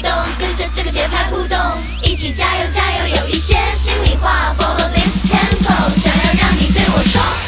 动，跟着这个节拍互动，一起加油加油，有一些心里话，follow this tempo，想要让你对我说。